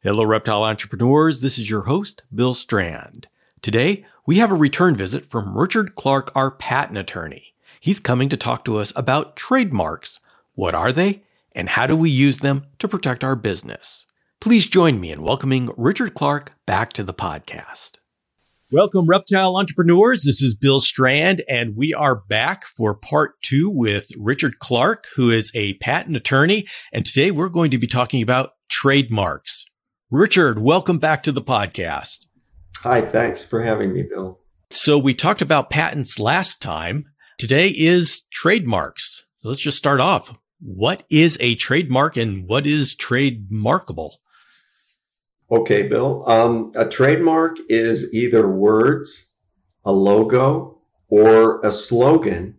Hello, reptile entrepreneurs. This is your host, Bill Strand. Today, we have a return visit from Richard Clark, our patent attorney. He's coming to talk to us about trademarks. What are they, and how do we use them to protect our business? Please join me in welcoming Richard Clark back to the podcast. Welcome, reptile entrepreneurs. This is Bill Strand, and we are back for part two with Richard Clark, who is a patent attorney. And today we're going to be talking about trademarks. Richard, welcome back to the podcast. Hi, thanks for having me, Bill. So we talked about patents last time. Today is trademarks. So let's just start off. What is a trademark and what is trademarkable? Okay, Bill. Um, a trademark is either words, a logo, or a slogan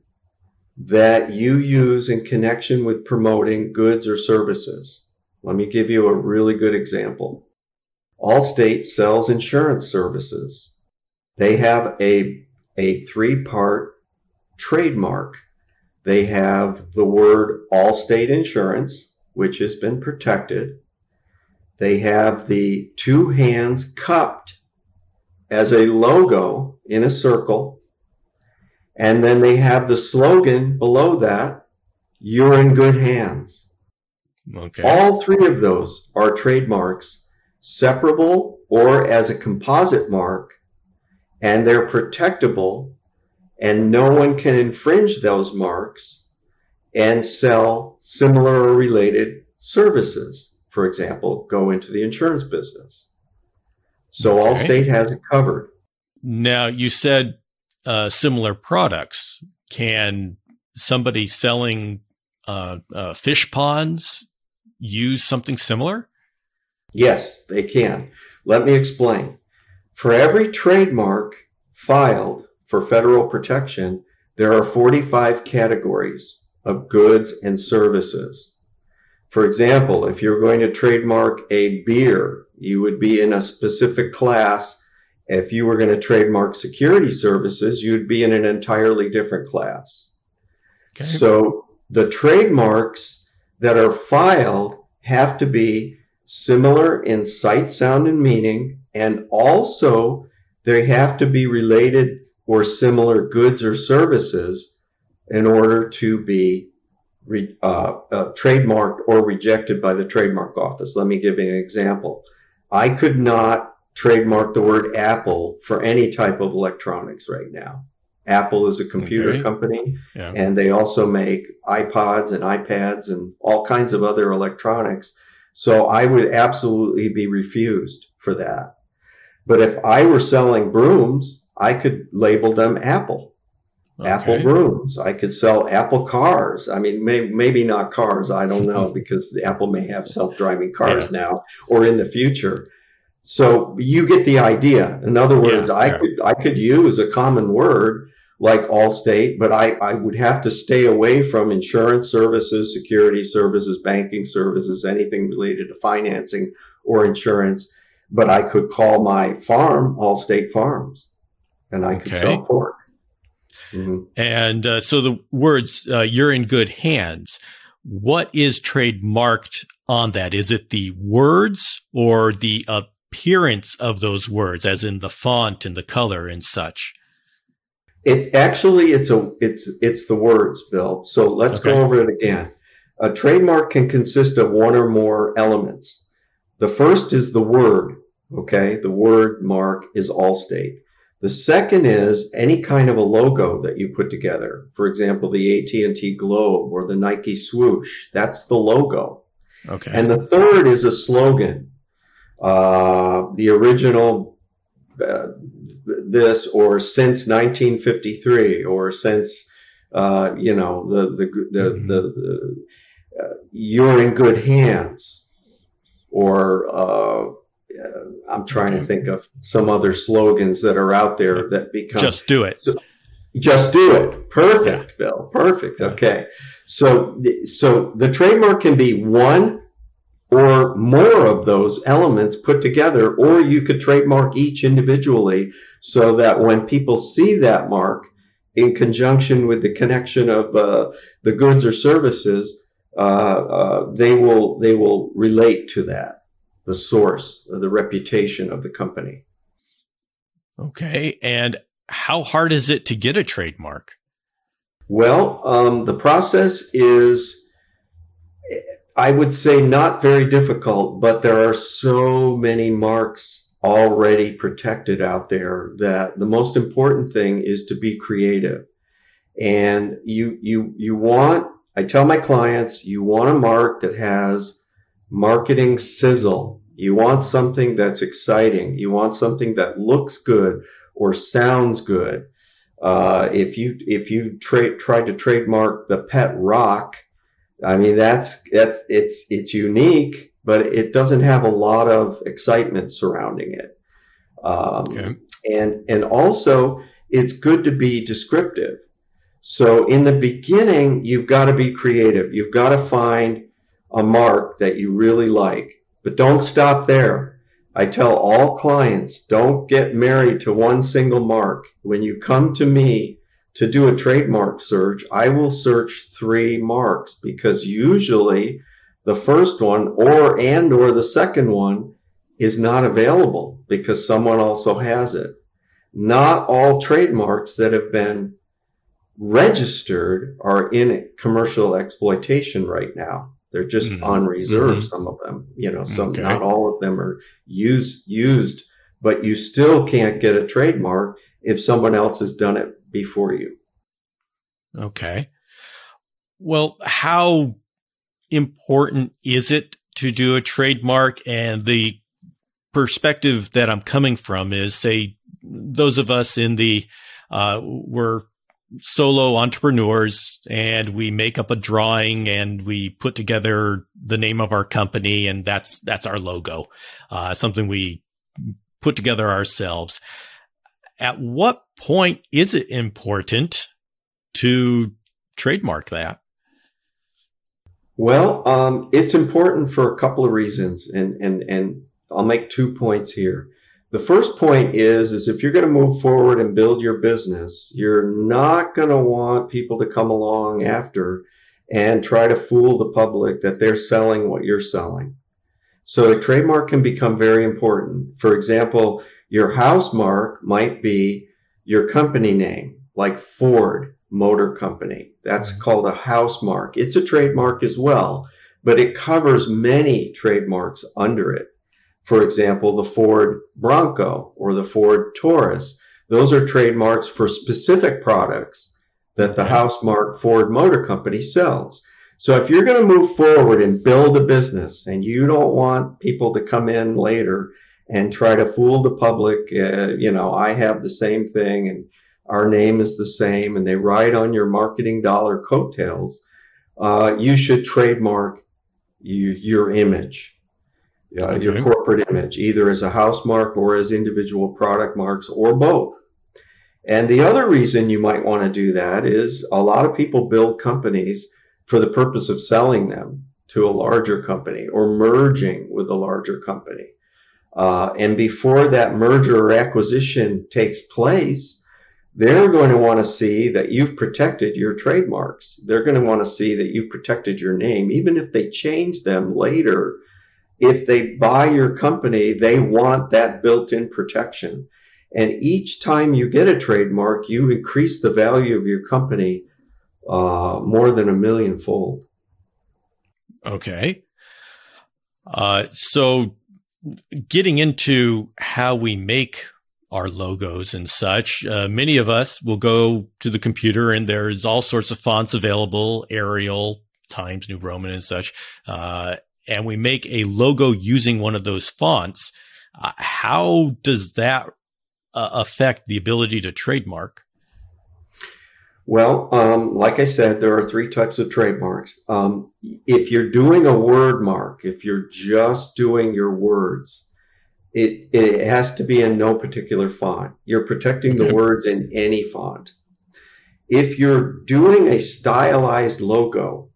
that you use in connection with promoting goods or services. Let me give you a really good example. Allstate sells insurance services. They have a, a three part trademark. They have the word Allstate Insurance, which has been protected. They have the two hands cupped as a logo in a circle. And then they have the slogan below that, you're in good hands. Okay. All three of those are trademarks, separable or as a composite mark, and they're protectable, and no one can infringe those marks and sell similar or related services for example, go into the insurance business. So okay. Allstate has it covered. Now, you said uh, similar products. Can somebody selling uh, uh, fish ponds use something similar? Yes, they can. Let me explain. For every trademark filed for federal protection, there are 45 categories of goods and services. For example, if you're going to trademark a beer, you would be in a specific class. If you were going to trademark security services, you'd be in an entirely different class. Okay. So the trademarks that are filed have to be similar in sight, sound, and meaning, and also they have to be related or similar goods or services in order to be re, uh, uh, trademarked or rejected by the trademark office. Let me give you an example. I could not trademark the word Apple for any type of electronics right now. Apple is a computer okay. company, yeah. and they also make iPods and iPads and all kinds of other electronics. So I would absolutely be refused for that. But if I were selling brooms, I could label them Apple. Okay. Apple brooms. I could sell Apple cars. I mean, may, maybe not cars. I don't know because Apple may have self-driving cars yeah. now or in the future. So you get the idea. In other words, yeah, I yeah. could I could use a common word like Allstate, but I, I would have to stay away from insurance services, security services, banking services, anything related to financing or insurance. But I could call my farm Allstate Farms, and I could okay. sell pork. Mm-hmm. And uh, so the words uh, "you're in good hands." What is trademarked on that? Is it the words or the appearance of those words, as in the font and the color and such? It actually it's a it's it's the words, Bill. So let's okay. go over it again. A trademark can consist of one or more elements. The first is the word. Okay, the word mark is Allstate. The second is any kind of a logo that you put together. For example, the AT&T Globe or the Nike swoosh. That's the logo. Okay. And the third is a slogan. Uh, the original uh, this or since 1953 or since uh, you know the the the, mm-hmm. the, the uh, you're in good hands or uh, I'm trying to think of some other slogans that are out there that become just do it. So, just do it. Perfect, yeah. Bill. Perfect. Okay. So, so the trademark can be one or more of those elements put together, or you could trademark each individually so that when people see that mark in conjunction with the connection of uh, the goods or services, uh, uh, they will they will relate to that the source, the reputation of the company. Okay. And how hard is it to get a trademark? Well, um, the process is, I would say, not very difficult, but there are so many marks already protected out there that the most important thing is to be creative. And you, you, you want, I tell my clients, you want a mark that has marketing sizzle. You want something that's exciting. You want something that looks good or sounds good. Uh, if you if you tra- tried to trademark the pet rock, I mean that's that's it's it's unique, but it doesn't have a lot of excitement surrounding it. Um, okay. And and also it's good to be descriptive. So in the beginning, you've got to be creative. You've got to find a mark that you really like, but don't stop there. I tell all clients, don't get married to one single mark. When you come to me to do a trademark search, I will search three marks because usually the first one or and or the second one is not available because someone also has it. Not all trademarks that have been registered are in commercial exploitation right now. They're just mm-hmm. on reserve. Mm-hmm. Some of them, you know, some okay. not all of them are used used, but you still can't get a trademark if someone else has done it before you. Okay. Well, how important is it to do a trademark? And the perspective that I'm coming from is, say, those of us in the uh, we're solo entrepreneurs and we make up a drawing and we put together the name of our company and that's that's our logo uh, something we put together ourselves at what point is it important to trademark that well um, it's important for a couple of reasons and and and i'll make two points here the first point is, is if you're going to move forward and build your business, you're not going to want people to come along after and try to fool the public that they're selling what you're selling. So a trademark can become very important. For example, your house mark might be your company name, like Ford Motor Company. That's mm-hmm. called a house mark. It's a trademark as well, but it covers many trademarks under it. For example, the Ford Bronco or the Ford Taurus. Those are trademarks for specific products that the house mark Ford Motor Company sells. So if you're going to move forward and build a business and you don't want people to come in later and try to fool the public, uh, you know, I have the same thing and our name is the same and they ride on your marketing dollar coattails, uh, you should trademark you, your image uh, okay. your corporate image, either as a house mark or as individual product marks or both. And the other reason you might want to do that is a lot of people build companies for the purpose of selling them to a larger company or merging with a larger company. Uh, and before that merger or acquisition takes place, they're going to want to see that you've protected your trademarks. They're going to want to see that you've protected your name, even if they change them later if they buy your company, they want that built in protection. And each time you get a trademark, you increase the value of your company uh, more than a million fold. Okay. Uh, so, getting into how we make our logos and such, uh, many of us will go to the computer and there's all sorts of fonts available Arial, Times New Roman, and such. Uh, and we make a logo using one of those fonts, uh, how does that uh, affect the ability to trademark? Well, um, like I said, there are three types of trademarks. Um, if you're doing a word mark, if you're just doing your words, it, it has to be in no particular font. You're protecting the words in any font. If you're doing a stylized logo,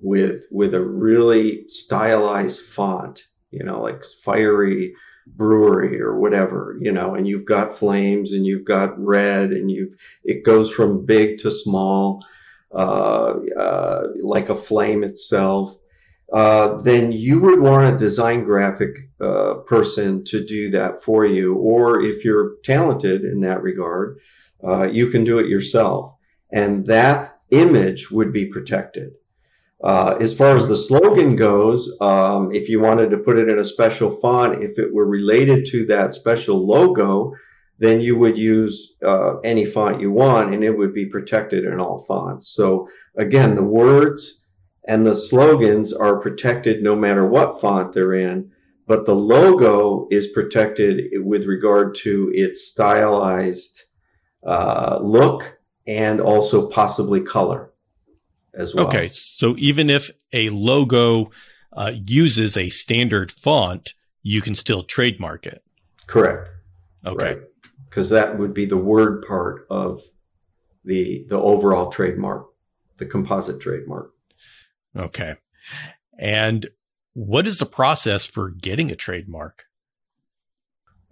with with a really stylized font, you know, like fiery brewery or whatever, you know, and you've got flames and you've got red and you've it goes from big to small, uh, uh, like a flame itself. uh, then you would want a design graphic uh, person to do that for you. Or if you're talented in that regard, uh, you can do it yourself. And that image would be protected. Uh, as far as the slogan goes, um, if you wanted to put it in a special font, if it were related to that special logo, then you would use uh, any font you want and it would be protected in all fonts. So again, the words and the slogans are protected no matter what font they're in, but the logo is protected with regard to its stylized uh, look and also possibly color as well. Okay, so even if a logo uh, uses a standard font, you can still trademark it. Correct. Okay. Right because that would be the word part of the the overall trademark, the composite trademark. Okay. And what is the process for getting a trademark?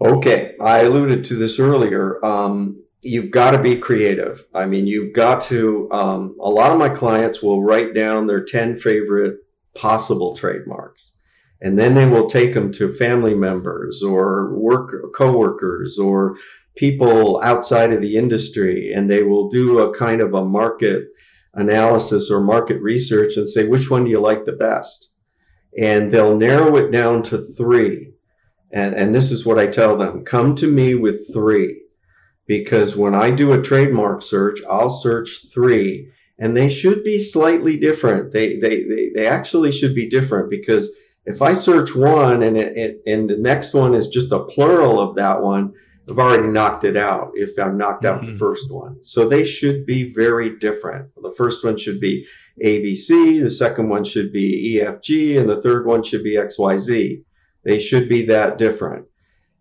Okay, I alluded to this earlier. Um, you've got to be creative. I mean, you've got to. Um, a lot of my clients will write down their ten favorite possible trademarks and then they will take them to family members or work coworkers or people outside of the industry and they will do a kind of a market analysis or market research and say which one do you like the best and they'll narrow it down to three and and this is what i tell them come to me with three because when i do a trademark search i'll search three and they should be slightly different they they they, they actually should be different because if I search one and it, it, and the next one is just a plural of that one, I've already knocked it out if I've knocked out mm-hmm. the first one. So they should be very different. The first one should be ABC, the second one should be EFG, and the third one should be XYZ. They should be that different.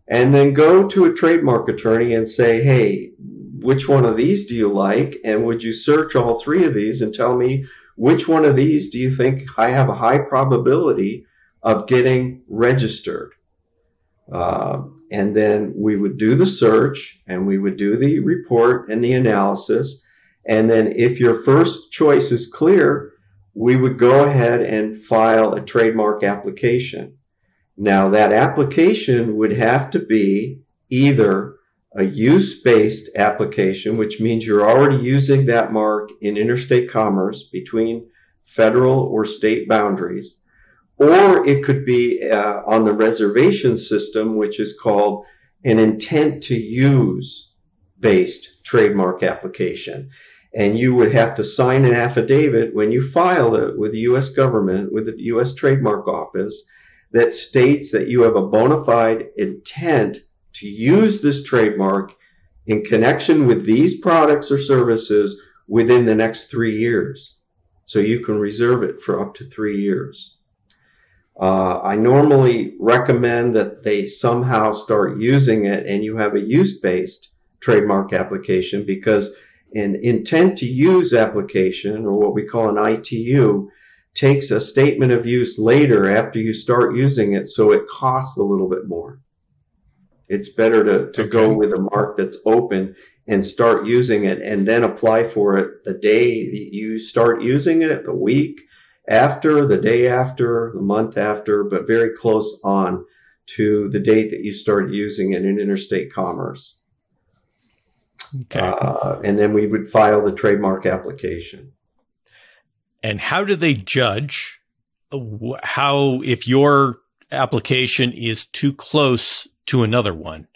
And then go to a trademark attorney and say, hey, which one of these do you like? And would you search all three of these and tell me which one of these do you think I have a high probability of getting registered. Uh, and then we would do the search and we would do the report and the analysis. And then if your first choice is clear, we would go ahead and file a trademark application. Now that application would have to be either a use-based application, which means you're already using that mark in interstate commerce between federal or state boundaries, or it could be uh, on the reservation system, which is called an intent to use based trademark application. And you would have to sign an affidavit when you file it with the U.S. government, with the U.S. Trademark Office, that states that you have a bona fide intent to use this trademark in connection with these products or services within the next three years. So you can reserve it for up to three years. Uh, I normally recommend that they somehow start using it and you have a use based trademark application because an intent to use application or what we call an ITU takes a statement of use later after you start using it so it costs a little bit more. It's better to, to okay. go with a mark that's open and start using it and then apply for it the day that you start using it, the week, after, the day after, the month after, but very close on to the date that you start using it in interstate commerce. Okay. Uh, and then we would file the trademark application. And how do they judge uh, how, if your application is too close to another one?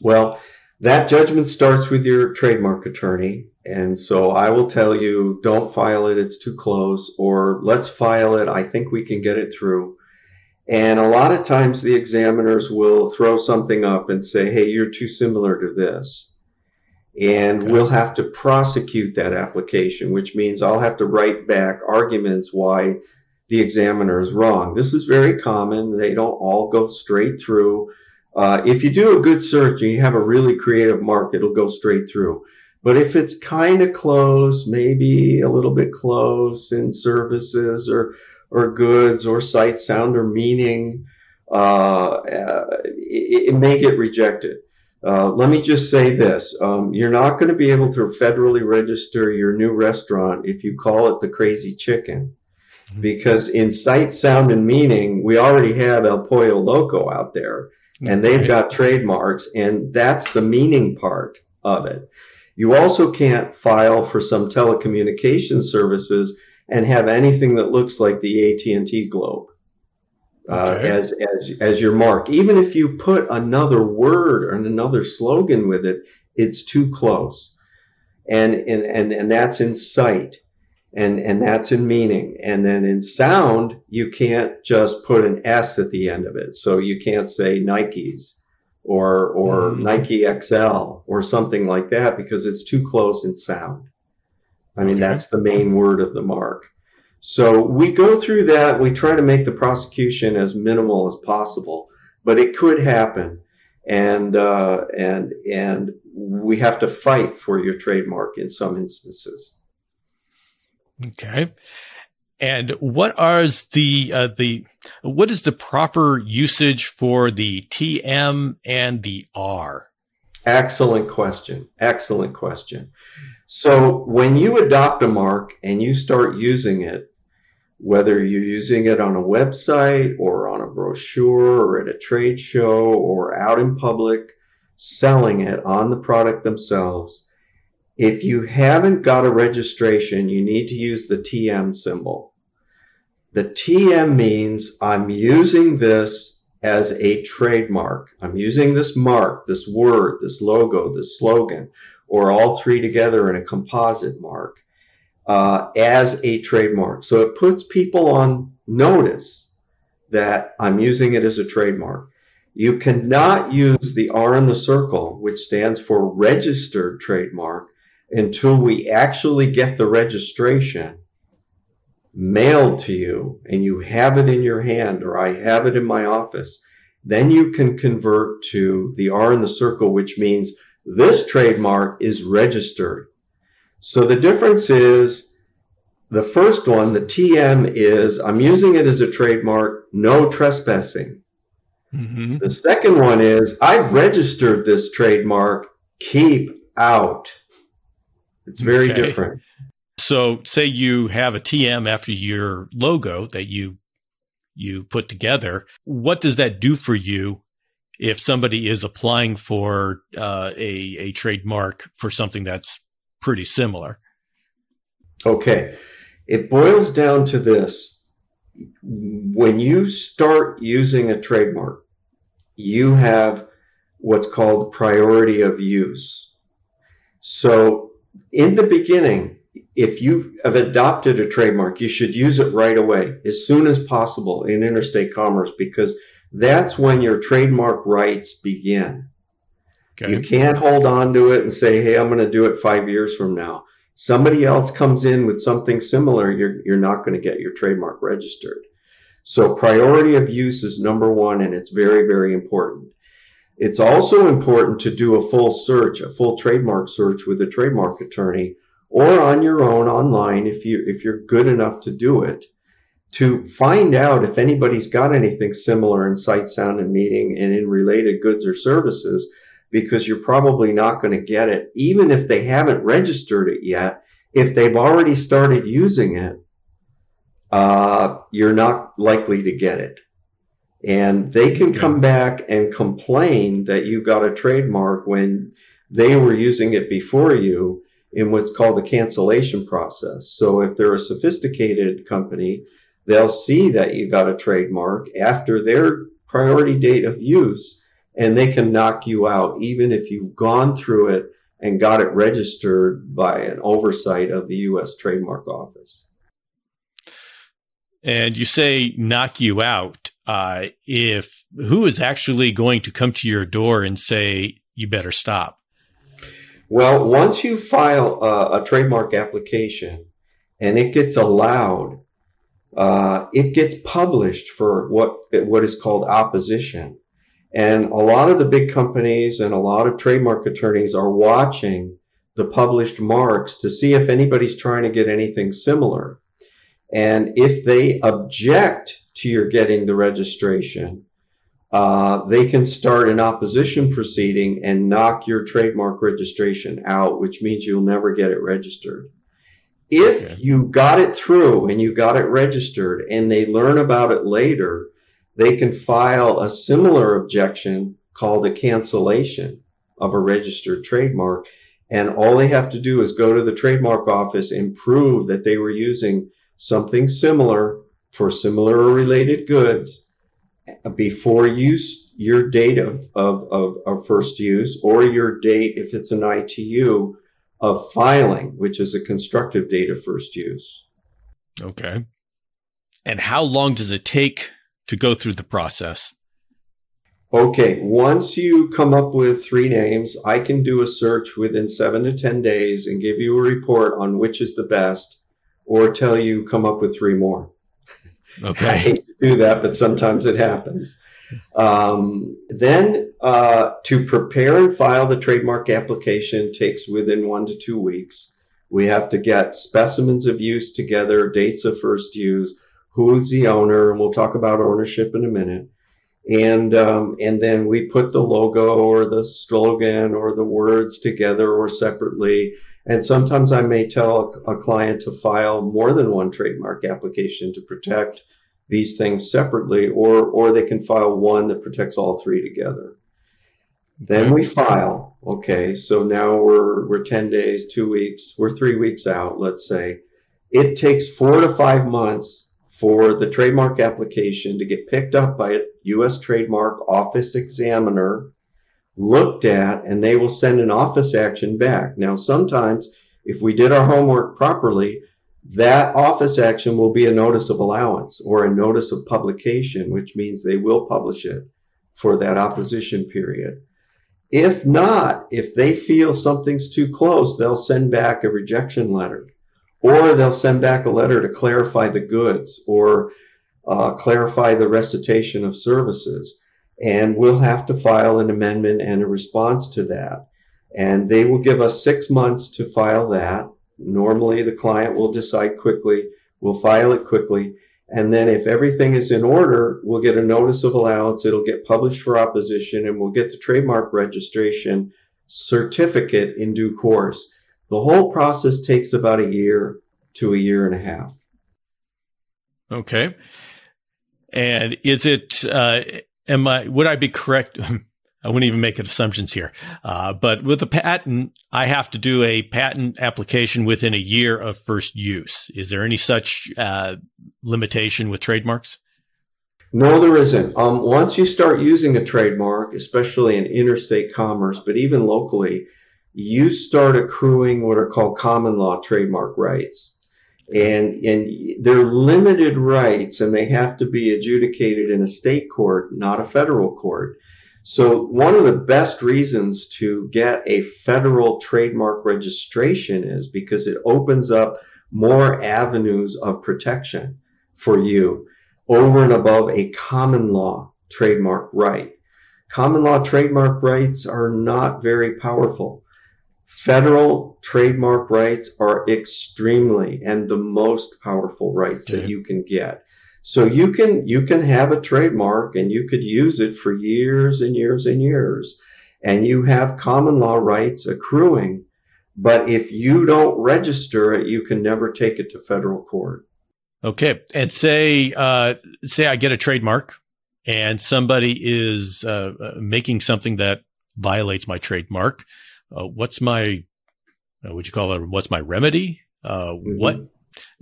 Well, that judgment starts with your trademark attorney. And so I will tell you, don't file it, it's too close, or let's file it, I think we can get it through. And a lot of times the examiners will throw something up and say, hey, you're too similar to this. And okay. we'll have to prosecute that application, which means I'll have to write back arguments why the examiner is wrong. This is very common. They don't all go straight through. Uh, if you do a good search and you have a really creative mark, it'll go straight through. But if it's kind of close, maybe a little bit close in services or or goods or sight, sound, or meaning, uh, uh, it, it, may get rejected. Uh, let me just say this: um, you're not going to be able to federally register your new restaurant if you call it the Crazy Chicken. mm-hmm. because in sight, sound, and meaning, we already have El Pollo Loco out there and they've got trademarks, and that's the meaning part of it. You also can't file for some telecommunication services and have anything that looks like the AT&T globe uh, okay. as, as, as your mark. Even if you put another word or another slogan with it, it's too close. And, and, and, and that's in sight and, and that's in meaning. And then in sound, you can't just put an S at the end of it. So you can't say Nikes or, or mm. Nike XL or something like that because it's too close in sound. I mean, okay. that's the main word of the mark. So we go through that. We try to make the prosecution as minimal as possible, but it could happen, and uh, and and we have to fight for your trademark in some instances. Okay. And what are the uh, the what is the proper usage for the TM and the R? Excellent question. Excellent question. So when you adopt a mark and you start using it, whether you're using it on a website or on a brochure or at a trade show or out in public, selling it on the product themselves, if you haven't got a registration, you need to use the TM symbol. The TM means I'm using this as a trademark. I'm using this mark, this word, this logo, this slogan, or all three together in a composite mark uh, as a trademark. So it puts people on notice that I'm using it as a trademark. You cannot use the R in the circle, which stands for registered trademark, until we actually get the registration mailed to you and you have it in your hand or I have it in my office, then you can convert to the R in the circle, which means this trademark is registered. So the difference is the first one, the TM is I'm using it as a trademark, no trespassing. Mm-hmm. The second one is I've registered this trademark, keep out. It's very okay. different. So, say you have a TM after your logo that you you put together. What does that do for you if somebody is applying for uh, a a trademark for something that's pretty similar? Okay, it boils down to this: when you start using a trademark, you have what's called priority of use. So in the beginning, if you have adopted a trademark, you should use it right away, as soon as possible in interstate commerce, because that's when your trademark rights begin. Okay. You can't hold on to it and say, hey, I'm going to do it five years from now. Somebody else comes in with something similar, you're, you're not going to get your trademark registered. So priority of use is number one, and it's very, very important. It's also important to do a full search, a full trademark search with a trademark attorney or on your own online if you if you're good enough to do it to find out if anybody's got anything similar in sight sound and meaning and in related goods or services because you're probably not going to get it even if they haven't registered it yet. If they've already started using it uh, you're not likely to get it. And they can come back and complain that you got a trademark when they were using it before you in what's called the cancellation process. So if they're a sophisticated company, they'll see that you got a trademark after their priority date of use and they can knock you out even if you've gone through it and got it registered by an oversight of the US trademark office. And you say knock you out uh, if who is actually going to come to your door and say you better stop? Well, once you file a, a trademark application and it gets allowed, uh, it gets published for what what is called opposition. And a lot of the big companies and a lot of trademark attorneys are watching the published marks to see if anybody's trying to get anything similar. And if they object to your getting the registration, uh, they can start an opposition proceeding and knock your trademark registration out, which means you'll never get it registered. If Okay. you got it through and you got it registered and they learn about it later, they can file a similar objection called a cancellation of a registered trademark. And all they have to do is go to the trademark office and prove that they were using something similar for similar or related goods before use your date of, of, of, of first use or your date if it's an ITU of filing, which is a constructive date of first use. Okay. And how long does it take to go through the process? Okay, once you come up with three names, I can do a search within seven to 10 days and give you a report on which is the best or tell you come up with three more. I hate to do that, but sometimes it happens. Um, then uh, to prepare and file the trademark application takes within one to two weeks. We have to get specimens of use together, dates of first use, who's the owner, and we'll talk about ownership in a minute. And um, and then we put the logo or the slogan or the words together or separately. And sometimes I may tell a, a client to file more than one trademark application to protect these things separately, or or they can file one that protects all three together. Then we file. Okay, so now we're we're ten days, two weeks, we're three weeks out. Let's say it takes four to five months for the trademark application to get picked up by a U.S. Trademark Office examiner, looked at, and they will send an office action back. Now, sometimes if we did our homework properly, that office action will be a notice of allowance or a notice of publication, which means they will publish it for that opposition period. If not, if they feel something's too close, they'll send back a rejection letter or they'll send back a letter to clarify the goods or uh, clarify the recitation of services. And we'll have to file an amendment and a response to that. And they will give us six months to file that. Normally, the client will decide quickly. We'll file it quickly. And then if everything is in order, we'll get a notice of allowance. It'll get published for opposition and we'll get the trademark registration certificate in due course. The whole process takes about a year to a year and a half. Okay. And is it, uh, am I, would I be correct? I wouldn't even make assumptions here. Uh, but with a patent, I have to do a patent application within a year of first use. Is there any such uh, limitation with trademarks? No, there isn't. Um, once you start using a trademark, especially in interstate commerce, but even locally, you start accruing what are called common law trademark rights. And, and they're limited rights and they have to be adjudicated in a state court, not a federal court. So one of the best reasons to get a federal trademark registration is because it opens up more avenues of protection for you over and above a common law trademark right. Common law trademark rights are not very powerful. Federal trademark rights are extremely and the most powerful rights that you can get. So you can you can have a trademark and you could use it for years and years and years and you have common law rights accruing but if you don't register it you can never take it to federal court. Okay. And say, uh, say I get a trademark and somebody is uh, uh, making something that violates my trademark. Uh, what's my, uh, would you call it, what's my remedy? Uh, What Mhm.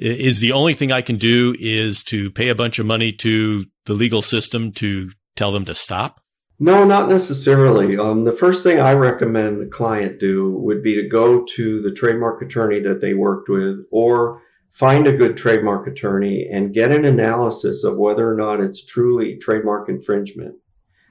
i- is the only thing I can do is to pay a bunch of money to the legal system to tell them to stop? No, not necessarily. Um, the first thing I recommend the client do would be to go to the trademark attorney that they worked with or find a good trademark attorney and get an analysis of whether or not it's truly trademark infringement.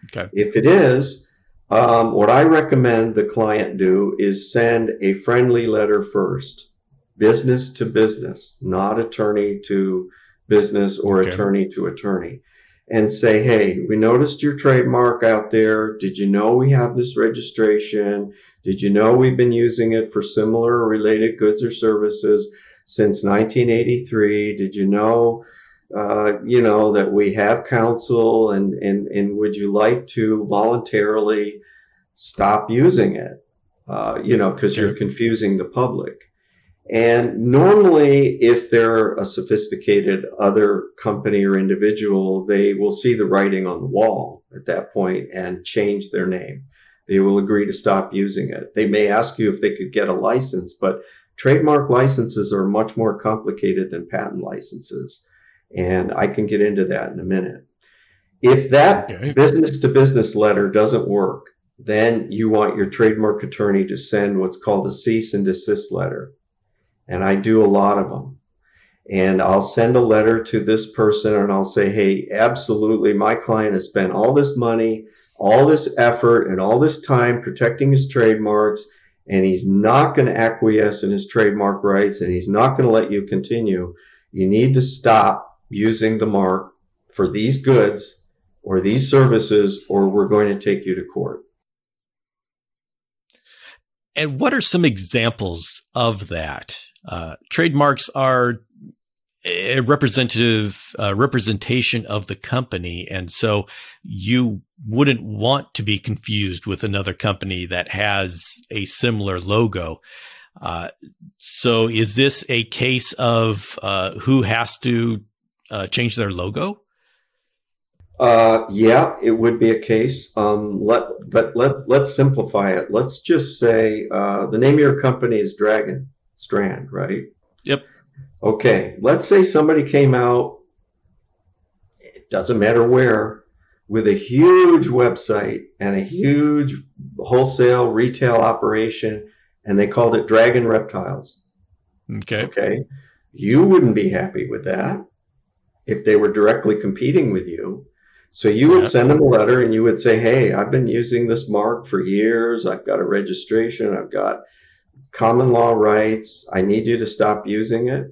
Okay. If it is, um, what I recommend the client do is send a friendly letter first, business to business, not attorney to business or Okay. attorney to attorney, and say, hey, we noticed your trademark out there. Did you know we have this registration? Did you know we've been using it for similar or related goods or services since 1983? Did you know? Uh, you know, that we have counsel and, and, and would you like to voluntarily stop using it? Uh, you know, because you're confusing the public. And normally, if they're a sophisticated other company or individual, they will see the writing on the wall at that point and change their name. They will agree to stop using it. They may ask you if they could get a license, but trademark licenses are much more complicated than patent licenses. And I can get into that in a minute. If that business to business letter doesn't work, then you want your trademark attorney to send what's called a cease and desist letter and I do a lot of them. And I'll send a letter to this person and I'll say, hey, absolutely, my client has spent all this money, all this effort, and all this time protecting his trademarks, and he's not going to acquiesce in his trademark rights and he's not going to let you continue. You need to stop using the mark for these goods or these services, or we're going to take you to court. And what are some examples of that? Uh, trademarks are a representative uh, representation of the company, and so you wouldn't want to be confused with another company that has a similar logo. Uh, so, is this a case of uh, who has to uh, change their logo? Uh, yeah, it would be a case. Um, let, but let let's simplify it. Let's just say uh, the name of your company is Dragon Strand, right? Yep. Okay. Let's say somebody came out. It doesn't matter where, with a huge website and a huge wholesale retail operation, and they called it Dragon Reptiles. Okay. Okay. You wouldn't be happy with that if they were directly competing with you so you would send them a letter and you would say, Hey, I've been using this mark for years. I've got a registration. I've got common law rights. I need you to stop using it.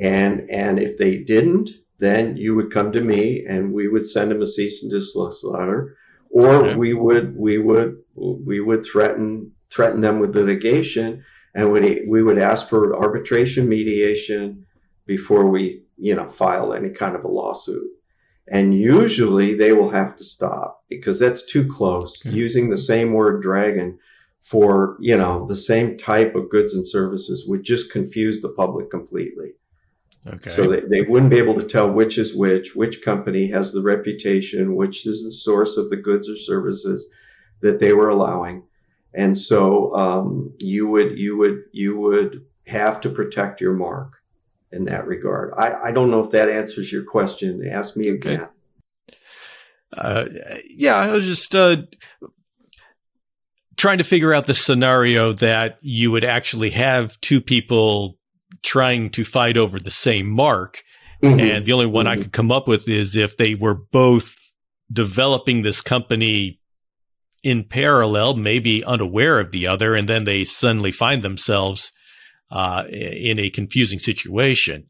And, and if they didn't, then you would come to me and we would send them a cease and desist letter or okay. we would, we would, we would threaten, threaten them with litigation and we, we would ask for arbitration mediation before we, you know, file any kind of a lawsuit. And usually they will have to stop because that's too close. Okay. Using the same word dragon for, you know, the same type of goods and services would just confuse the public completely. Okay. So they, they wouldn't be able to tell which is which, which company has the reputation, which is the source of the goods or services that they were allowing. And so um, you would you would you would have to protect your mark in that regard. I, I don't know if that answers your question. Ask me again. Okay. Uh, yeah, I was just uh, trying to figure out the scenario that you would actually have two people trying to fight over the same mark. Mm-hmm. And the only one mm-hmm. I could come up with is if they were both developing this company in parallel, maybe unaware of the other, and then they suddenly find themselves uh, in a confusing situation.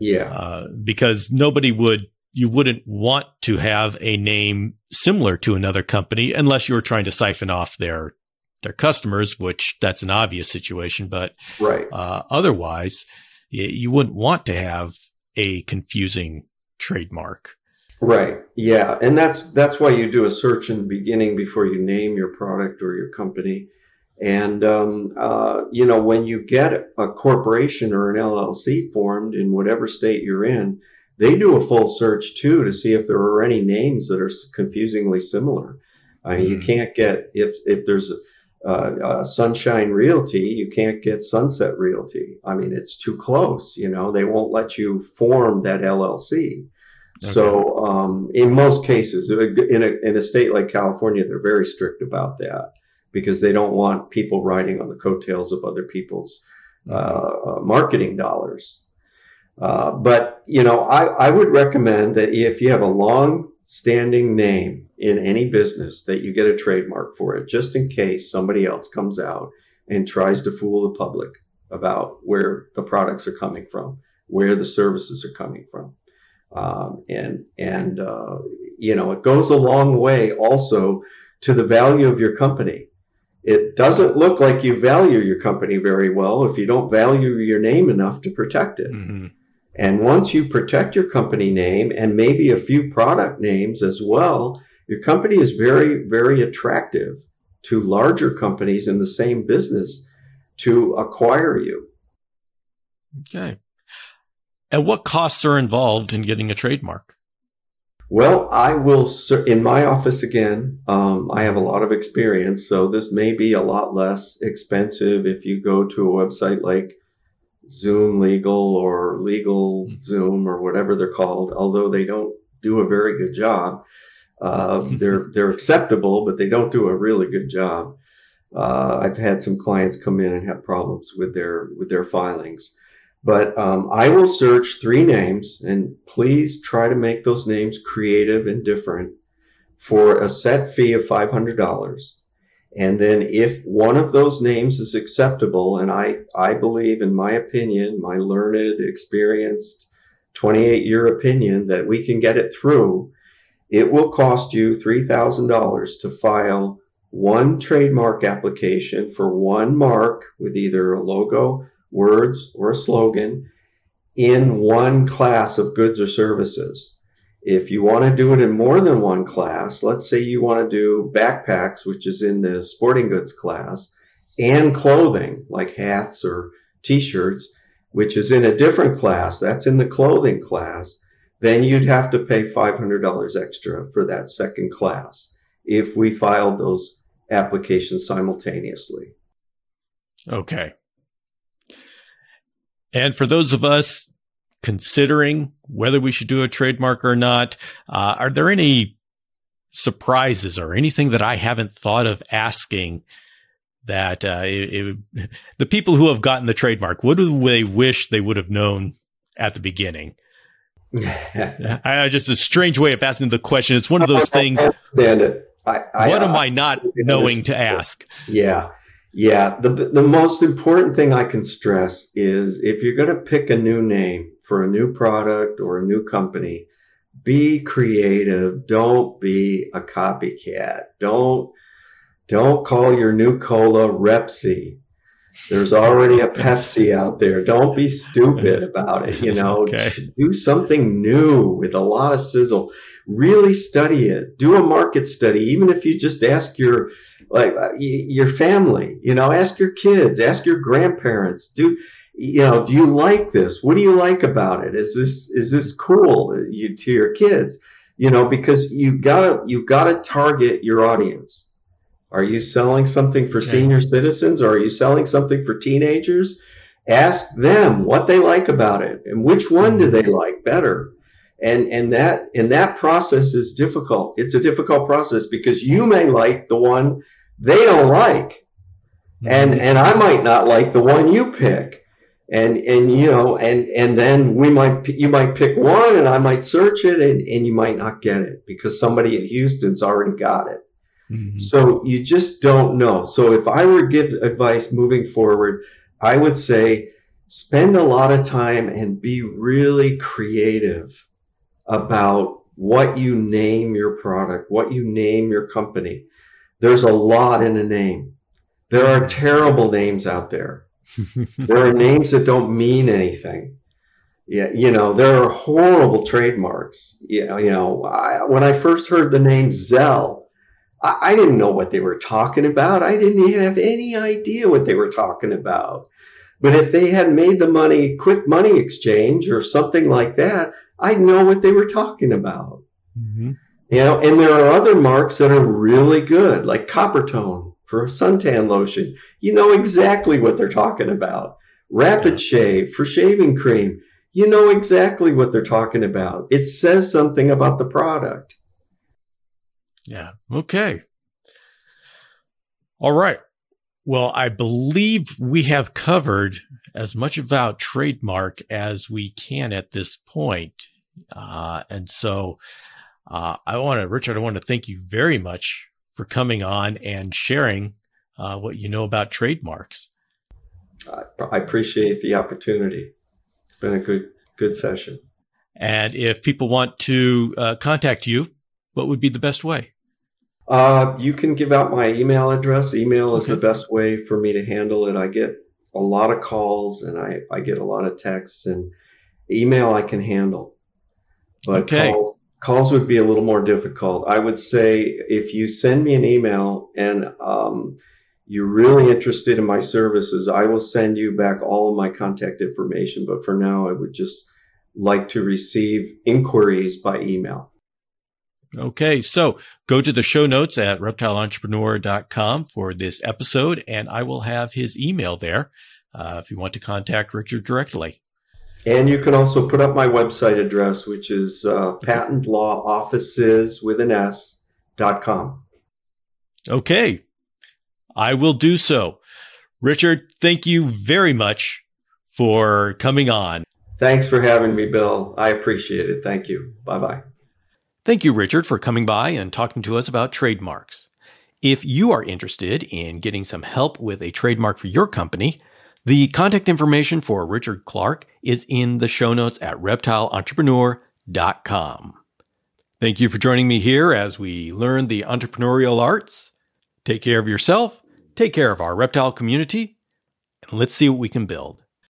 Yeah. Uh, because nobody would, you wouldn't want to have a name similar to another company unless you were trying to siphon off their, their customers, which that's an obvious situation. But right. Uh, otherwise, you, you wouldn't want to have a confusing trademark. Right. Yeah. And that's that's why you do a search in the beginning before you name your product or your company. And, um, uh, you know, when you get a corporation or an LLC formed in whatever state you're in, they do a full search too to see if there are any names that are confusingly similar. I mean, mm. you hmm. can't get, if, if there's a, uh, Sunshine Realty, you can't get Sunset Realty. I mean, it's too close. You know, they won't let you form that LLC. Okay. So, um, in most cases, in a, in a state like California, they're very strict about that because they don't want people riding on the coattails of other people's uh, uh, marketing dollars. Uh, but you know, I, I would recommend that if you have a long standing name in any business, that you get a trademark for it, just in case somebody else comes out and tries to fool the public about where the products are coming from, where the services are coming from. Um, and and uh, you know it goes a long way also to the value of your company it doesn't look like you value your company very well if you don't value your name enough to protect it. Mm-hmm. And once you protect your company name and maybe a few product names as well, your company is very, very attractive to larger companies in the same business to acquire you. Okay. And what costs are involved in getting a trademark? Well, I will, in my office again, um, I have a lot of experience, so this may be a lot less expensive if you go to a website like Zoom Legal or Legal hmm. Zoom or whatever they're called, although they don't do a very good job. Uh, they're they're acceptable, but they don't do a really good job. Uh, I've had some clients come in and have problems with their with their filings. But um, I will search three names, and please try to make those names creative and different for a set fee of $500. And then if one of those names is acceptable, and I, I believe, in my opinion, my learned, experienced, 28 year opinion, that we can get it through, it will cost you $3,000 to file one trademark application for one mark with either a logo words, or a slogan in one class of goods or services. If you want to do it in more than one class, let's say you want to do backpacks, which is in the sporting goods class, and clothing like hats or t-shirts, which is in a different class, that's in the clothing class, then you'd have to pay $500 extra for that second class if we filed those applications simultaneously. Okay. And for those of us considering whether we should do a trademark or not, uh, are there any surprises or anything that I haven't thought of asking that uh, it, it, the people who have gotten the trademark, what do they wish they would have known at the beginning? I just a strange way of asking the question. It's one of those things. I, I, what am I not knowing to ask? Yeah. Yeah, the the most important thing I can stress is if you're going to pick a new name for a new product or a new company, be creative. Don't be a copycat. Don't don't call your new cola Repsy. There's already a Pepsi out there. Don't be stupid about it. You know, okay. do something new with a lot of sizzle. Really study it. Do a market study, even if you just ask your like uh, your family you know ask your kids ask your grandparents do you know do you like this? What do you like about it? Is this is this cool uh, you, to your kids? You know because you gotta you gotta target your audience. Are you selling something for okay. senior citizens or are you selling something for teenagers? Ask them what they like about it and which one do they like better. And and that and that process is difficult. It's a difficult process because you may like the one they don't like. And mm-hmm. and I might not like the one you pick. And and you know, and and then we might you might pick one and I might search it and, and you might not get it because somebody in Houston's already got it. Mm-hmm. So you just don't know. So if I were to give advice moving forward, I would say spend a lot of time and be really creative about what you name your product, what you name your company. There's a lot in a name. There are terrible names out there. there are names that don't mean anything. Yeah, you know, there are horrible trademarks. Yeah, you know, I, when I first heard the name Zelle, I, I didn't know what they were talking about. I didn't have any idea what they were talking about. But if they had made the money quick money exchange or something like that, I'd know what they were talking about. Mm-hmm. You know, and there are other marks that are really good, like Coppertone for suntan lotion. You know exactly what they're talking about. Rapid Shave for shaving cream. You know exactly what they're talking about. It says something about the product. Yeah. Okay. All right. Well, I believe we have covered as much about trademark as we can at this point. Uh, and so uh, I want to, Richard, I want to thank you very much for coming on and sharing uh, what you know about trademarks. I appreciate the opportunity. It's been a good, good session. And if people want to uh, contact you, what would be the best way? Uh, you can give out my email address. Email is the best way for me to handle it. I get a lot of calls and I, I get a lot of texts and email I can handle. But okay. calls, calls would be a little more difficult. I would say if you send me an email and um, you're really interested in my services, I will send you back all of my contact information. But for now, I would just like to receive inquiries by email. Okay, so go to the show notes at reptileentrepreneur.com for this episode, and I will have his email there uh, if you want to contact Richard directly. And you can also put up my website address, which is uh, patentlawoffices with an S dot com. Okay, I will do so. Richard, thank you very much for coming on. Thanks for having me, Bill. I appreciate it. Thank you. Bye bye. Thank you, Richard, for coming by and talking to us about trademarks. If you are interested in getting some help with a trademark for your company, the contact information for Richard Clark is in the show notes at reptileentrepreneur.com. Thank you for joining me here as we learn the entrepreneurial arts. Take care of yourself, take care of our reptile community, and let's see what we can build.